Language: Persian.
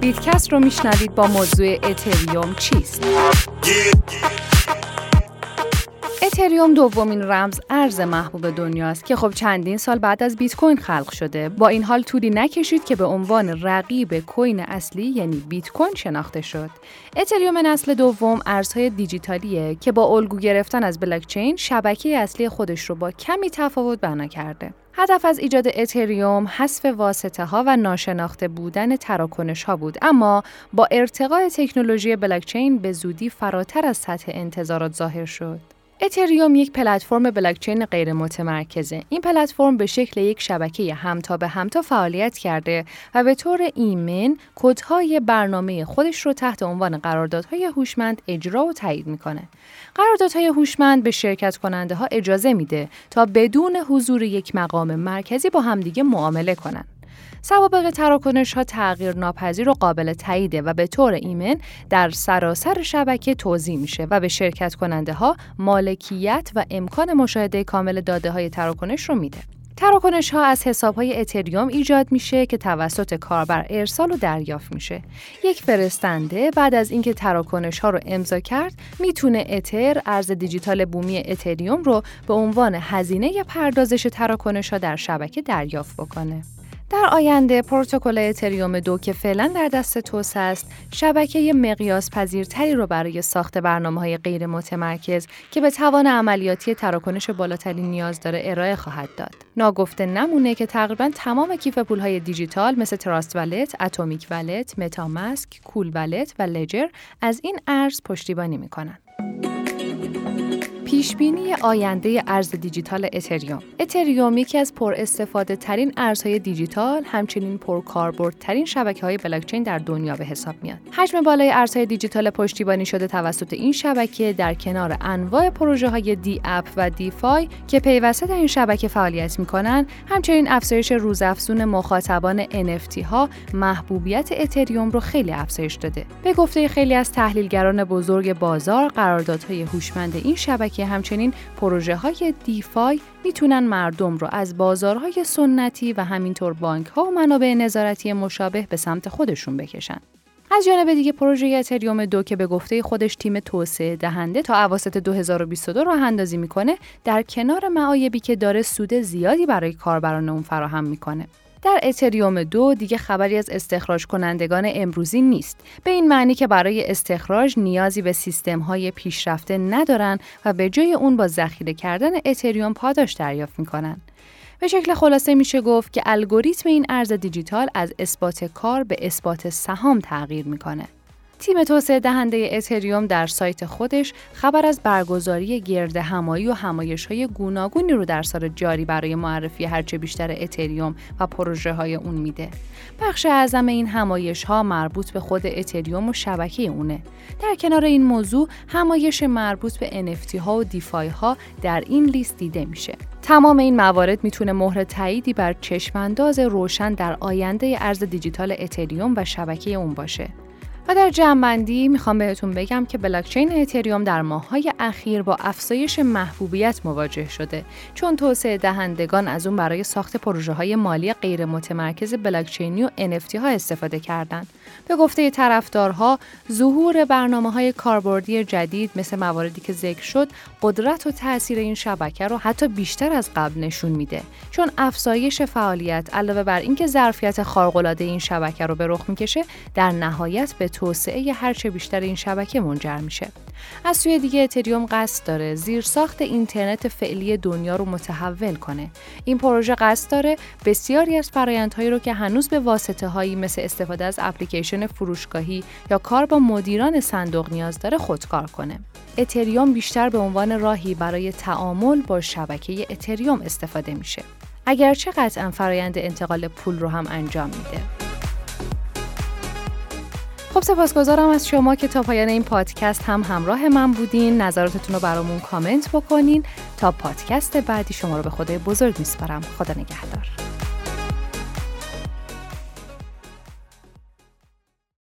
بیتکست رو میشنوید با موضوع اتریوم چیست؟ اتریوم دومین رمز ارز محبوب دنیاست که خب چندین سال بعد از بیت کوین خلق شده. با این حال طولی نکشید که به عنوان رقیب کوین اصلی یعنی بیت کوین شناخته شد. اتریوم نسل دوم ارزهای دیجیتالیه که با الگو گرفتن از بلاکچین شبکه اصلی خودش رو با کمی تفاوت بنا کرده. هدف از ایجاد اتریوم حذف واسطه ها و ناشناخته بودن تراکنش ها بود اما با ارتقاء تکنولوژی بلاکچین به زودی فراتر از سطح انتظارات ظاهر شد. اتریوم یک پلتفرم بلاکچین غیر متمرکزه. این پلتفرم به شکل یک شبکه همتا به همتا فعالیت کرده و به طور ایمن کدهای برنامه خودش رو تحت عنوان قراردادهای هوشمند اجرا و تایید می‌کنه. قراردادهای هوشمند به شرکت کننده ها اجازه میده تا بدون حضور یک مقام مرکزی با همدیگه معامله کنند. سوابق تراکنش ها تغییر ناپذیر و قابل تاییده و به طور ایمن در سراسر شبکه توضیح میشه و به شرکت کننده ها مالکیت و امکان مشاهده کامل داده های تراکنش رو میده. تراکنش ها از حساب های اتریوم ایجاد میشه که توسط کاربر ارسال و دریافت میشه. یک فرستنده بعد از اینکه تراکنش ها رو امضا کرد می‌تونه اتر ارز دیجیتال بومی اتریوم رو به عنوان هزینه پردازش تراکنش ها در شبکه دریافت بکنه. در آینده پروتکل اتریوم دو که فعلا در دست توسعه است شبکه مقیاس پذیرتری رو برای ساخت برنامه های غیر متمرکز که به توان عملیاتی تراکنش بالاتری نیاز داره ارائه خواهد داد. ناگفته نمونه که تقریبا تمام کیف پول های دیجیتال مثل Trust Wallet، Atomic Wallet، MetaMask، CoolWallet و Ledger از این ارز پشتیبانی می‌کنند. پیشبینی آینده ارز دیجیتال اتریوم. اتریوم یکی از پر استفاده ترین ارزهای دیجیتال همچنین پر ترین شبکه های بلاکچین در دنیا به حساب میاد. حجم بالای ارزهای دیجیتال پشتیبانی شده توسط این شبکه در کنار انواع پروژه های DApp و دی فای که پیوسته در این شبکه فعالیت می‌کنن همچنین افزایش روزافزون مخاطبان NFT ها محبوبیت اتریوم رو خیلی افزایش داده. به گفته خیلی از تحلیلگران بزرگ بازار قراردادهای هوشمند این شبکه که همچنین پروژه های دیفای می‌تونن مردم رو از بازارهای سنتی و همینطور بانک ها و منابع نظارتی مشابه به سمت خودشون بکشن. از جانب دیگه پروژه اتریوم دو که به گفته خودش تیم توسعه دهنده تا اواسط 2022 راه اندازی می‌کنه در کنار معایبی که داره سود زیادی برای کاربران اون فراهم می‌کنه. در اتریوم دو دیگه خبری از استخراج کنندگان امروزی نیست. به این معنی که برای استخراج نیازی به سیستم های پیشرفته ندارن و به جای اون با ذخیره کردن اتریوم پاداش دریافت می‌کنن. به شکل خلاصه میشه گفت که الگوریتم این ارز دیجیتال از اثبات کار به اثبات سهام تغییر می‌کنه. تیم توسعه دهنده اتریوم در سایت خودش خبر از برگزاری گرد همایی و همایش های گوناگونی رو در سال جاری برای معرفی هرچه بیشتر اتریوم و پروژه های اون میده. بخش اعظم این همایش ها مربوط به خود اتریوم و شبکه اونه. در کنار این موضوع همایش مربوط به NFT ها و دیفای ها در این لیست دیده میشه. تمام این موارد می‌تونه مهر تاییدی بر چشمانداز روشن در آینده ارز دیجیتال اتریوم و شبکه اون باشه. و در جمعبندی می‌خوام بهتون بگم که بلاکچین اتریوم در ماههای اخیر با افزایش محبوبیت مواجه شده چون توسعه دهندگان از اون برای ساخت پروژه های مالی غیر متمرکز بلاکچینی و NFT ها استفاده کردند. به گفته طرفدارها ظهور برنامه های کاربردی جدید مثل مواردی که ذکر شد قدرت و تاثیر این شبکه رو حتی بیشتر از قبل نشون میده چون افزایش فعالیت علاوه بر اینکه ظرفیت خارق‌العاده این شبکه رو به رخ می‌کشه در نهایت به توسعه هرچه بیشتر این شبکه منجر میشه. از سوی دیگه اتریوم قصد داره زیر ساخت اینترنت فعلی دنیا رو متحول کنه. این پروژه قصد داره بسیاری از فرایندهایی رو که هنوز به واسطه هایی مثل استفاده از اپلیکیشن فروشگاهی یا کار با مدیران صندوق نیاز داره خودکار کنه. اتریوم بیشتر به عنوان راهی برای تعامل با شبکه اتریوم استفاده میشه. اگرچه قطعا فرایند انتقال پول رو هم انجام میده. خب سپاسگزارم از شما که تا پایان این پادکست هم همراه من بودین. نظراتتون رو برامون کامنت بکنین. تا پادکست بعدی شما رو به خدای بزرگ میسپارم. خدا نگهدار.